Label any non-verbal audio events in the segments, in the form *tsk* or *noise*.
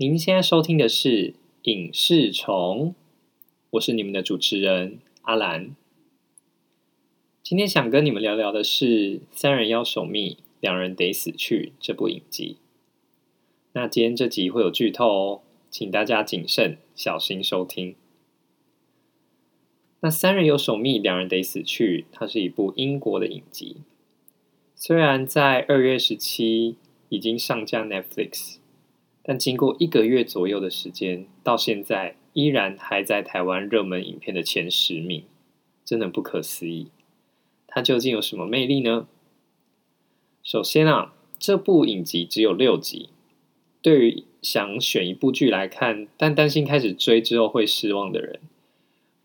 您现在收听的是《影视虫》，我是你们的主持人阿兰。今天想跟你们聊聊的是《三人要守密，两人得死去》这部影集。那今天这集会有剧透哦，请大家谨慎小心收听。那《三人有守密，两人得死去》，它是一部英国的影集。虽然在二月十七已经上架 Netflix，但经过一个月左右的时间，到现在依然还在台湾热门影片的前十名，真的不可思议。它究竟有什么魅力呢？首先啊，这部影集只有六集，对于想选一部剧来看，但担心开始追之后会失望的人，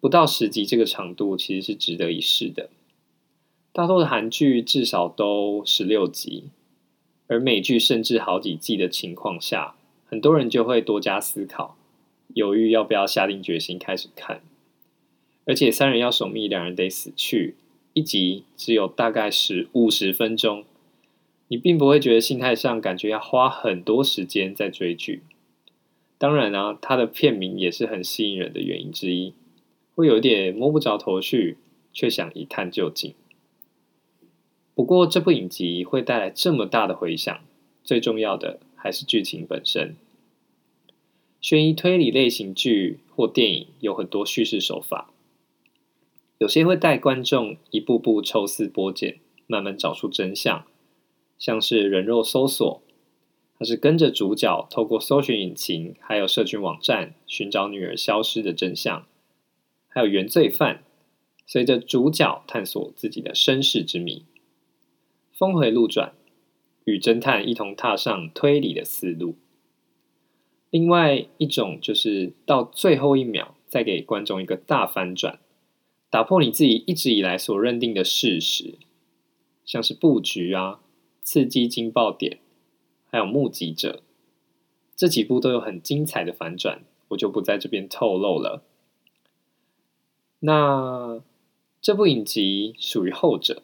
不到十集这个长度其实是值得一试的。大多的韩剧至少都十六集，而美剧甚至好几季的情况下，很多人就会多加思考，犹豫要不要下定决心开始看。而且三人要守密，两人得死去，一集只有大概十五十分钟，你并不会觉得心态上感觉要花很多时间在追剧。当然啊，它的片名也是很吸引人的原因之一，会有点摸不着头绪，却想一探究竟。不过，这部影集会带来这么大的回响，最重要的还是剧情本身。悬疑推理类型剧或电影有很多叙事手法，有些会带观众一步步抽丝剥茧，慢慢找出真相，像是人肉搜索，它是跟着主角透过搜寻引擎还有社群网站寻找女儿消失的真相，还有原罪犯，随着主角探索自己的身世之谜。峰回路转，与侦探一同踏上推理的思路。另外一种就是到最后一秒，再给观众一个大反转，打破你自己一直以来所认定的事实，像是布局啊、刺激惊爆点，还有目击者，这几部都有很精彩的反转，我就不在这边透露了。那这部影集属于后者。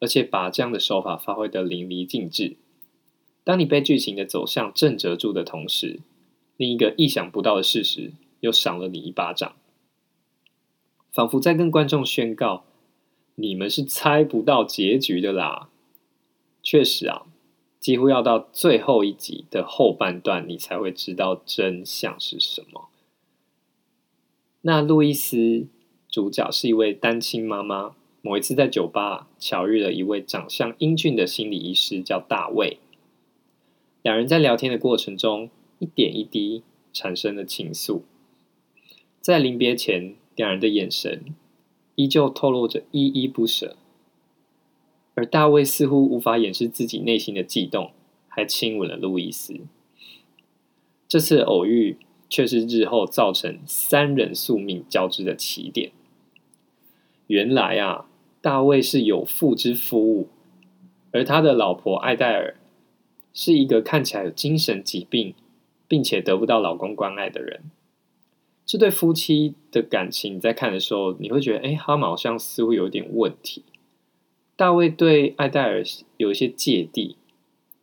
而且把这样的手法发挥得淋漓尽致。当你被剧情的走向震慑住的同时，另一个意想不到的事实又赏了你一巴掌，仿佛在跟观众宣告：你们是猜不到结局的啦。确实啊，几乎要到最后一集的后半段，你才会知道真相是什么。那路易斯主角是一位单亲妈妈。某一次在酒吧巧遇了一位长相英俊的心理医师，叫大卫。两人在聊天的过程中，一点一滴产生了情愫。在临别前，两人的眼神依旧透露着依依不舍。而大卫似乎无法掩饰自己内心的悸动，还亲吻了路易斯。这次偶遇却是日后造成三人宿命交织的起点。原来啊。大卫是有妇之夫，而他的老婆艾黛尔是一个看起来有精神疾病，并且得不到老公关爱的人。这对夫妻的感情，在看的时候，你会觉得，哎，他们好像似乎有点问题。大卫对艾黛尔有一些芥蒂，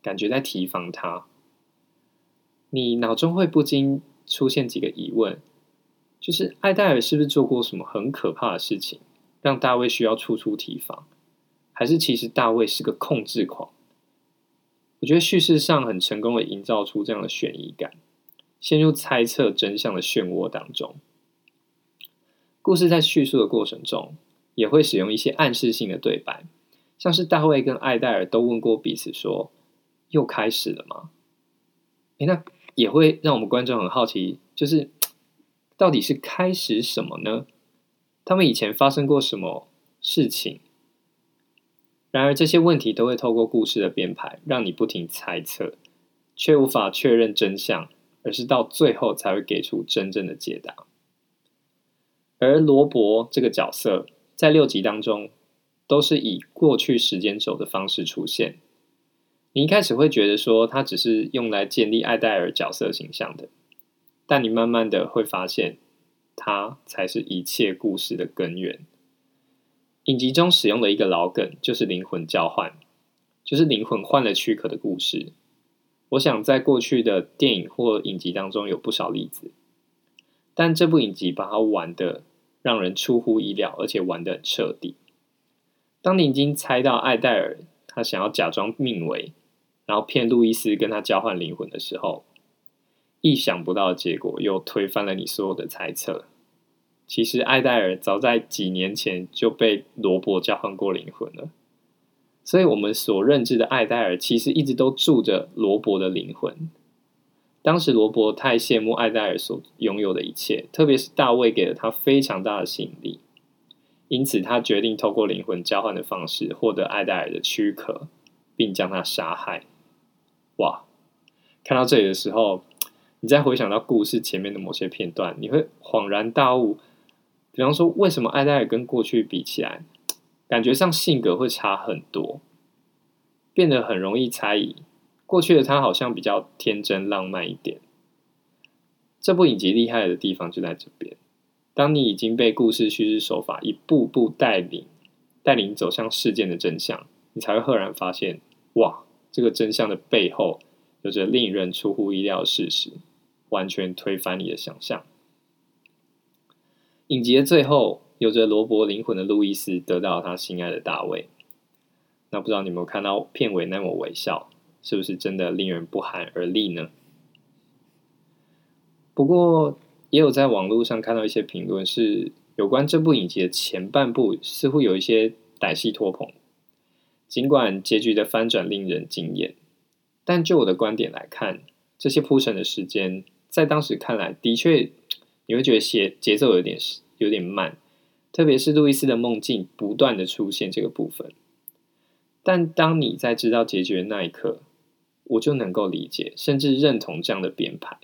感觉在提防他。你脑中会不禁出现几个疑问，就是艾黛尔是不是做过什么很可怕的事情？让大卫需要处处提防，还是其实大卫是个控制狂？我觉得叙事上很成功的营造出这样的悬疑感，陷入猜测真相的漩涡当中。故事在叙述的过程中，也会使用一些暗示性的对白，像是大卫跟艾戴尔都问过彼此说：“又开始了吗？”诶，那也会让我们观众很好奇，就是 *tsk* 到底是开始什么呢？他们以前发生过什么事情？然而这些问题都会透过故事的编排，让你不停猜测，却无法确认真相，而是到最后才会给出真正的解答。而罗伯这个角色在六集当中都是以过去时间轴的方式出现。你一开始会觉得说他只是用来建立艾黛尔角色形象的，但你慢慢的会发现。它才是一切故事的根源。影集中使用的一个老梗就是灵魂交换，就是灵魂换了躯壳的故事。我想在过去的电影或影集当中有不少例子，但这部影集把它玩的让人出乎意料，而且玩的很彻底。当你已经猜到艾戴尔他想要假装命为，然后骗路易斯跟他交换灵魂的时候，意想不到的结果又推翻了你所有的猜测。其实艾戴尔早在几年前就被罗伯交换过灵魂了，所以我们所认知的艾戴尔其实一直都住着罗伯的灵魂。当时罗伯太羡慕艾戴尔所拥有的一切，特别是大卫给了他非常大的吸引力，因此他决定透过灵魂交换的方式获得艾戴尔的躯壳，并将他杀害。哇！看到这里的时候，你再回想到故事前面的某些片段，你会恍然大悟。比方说，为什么艾黛尔跟过去比起来，感觉上性格会差很多，变得很容易猜疑。过去的他好像比较天真浪漫一点。这部影集厉害的地方就在这边：当你已经被故事叙事手法一步步带领，带领走向事件的真相，你才会赫然发现，哇，这个真相的背后有着令人出乎意料的事实，完全推翻你的想象。影集的最后，有着罗伯灵魂的路易斯得到他心爱的大卫。那不知道你有没有看到片尾那抹微笑，是不是真的令人不寒而栗呢？不过，也有在网络上看到一些评论，是有关这部影集的前半部似乎有一些歹戏拖棚。尽管结局的翻转令人惊艳，但就我的观点来看，这些铺陈的时间在当时看来的确。你会觉得节节奏有点有点慢，特别是路易斯的梦境不断的出现这个部分。但当你在知道结局的那一刻，我就能够理解，甚至认同这样的编排。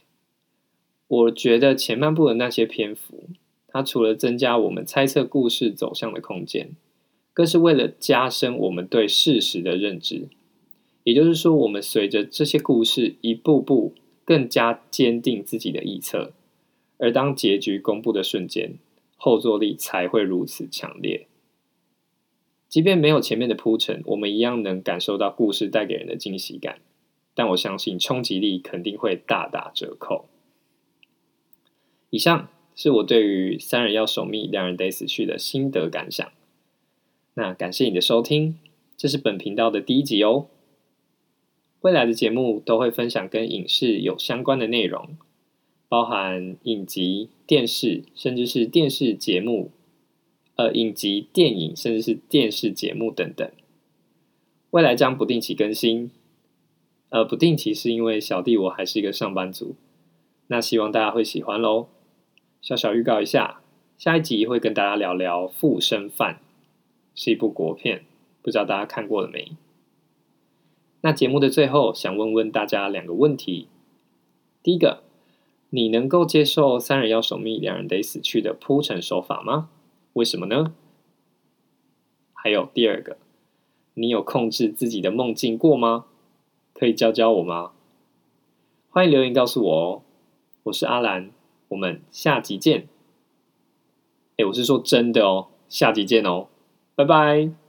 我觉得前半部的那些篇幅，它除了增加我们猜测故事走向的空间，更是为了加深我们对事实的认知。也就是说，我们随着这些故事一步步更加坚定自己的臆测。而当结局公布的瞬间，后坐力才会如此强烈。即便没有前面的铺陈，我们一样能感受到故事带给人的惊喜感。但我相信冲击力肯定会大打折扣。以上是我对于三人要守密，两人得死去的心得感想。那感谢你的收听，这是本频道的第一集哦。未来的节目都会分享跟影视有相关的内容。包含影集、电视，甚至是电视节目，呃，影集、电影，甚至是电视节目等等。未来将不定期更新，呃，不定期是因为小弟我还是一个上班族，那希望大家会喜欢喽。小小预告一下，下一集会跟大家聊聊《附身犯》，是一部国片，不知道大家看过了没？那节目的最后，想问问大家两个问题，第一个。你能够接受三人要守密，两人得死去的铺陈手法吗？为什么呢？还有第二个，你有控制自己的梦境过吗？可以教教我吗？欢迎留言告诉我哦。我是阿兰，我们下集见。哎，我是说真的哦，下集见哦，拜拜。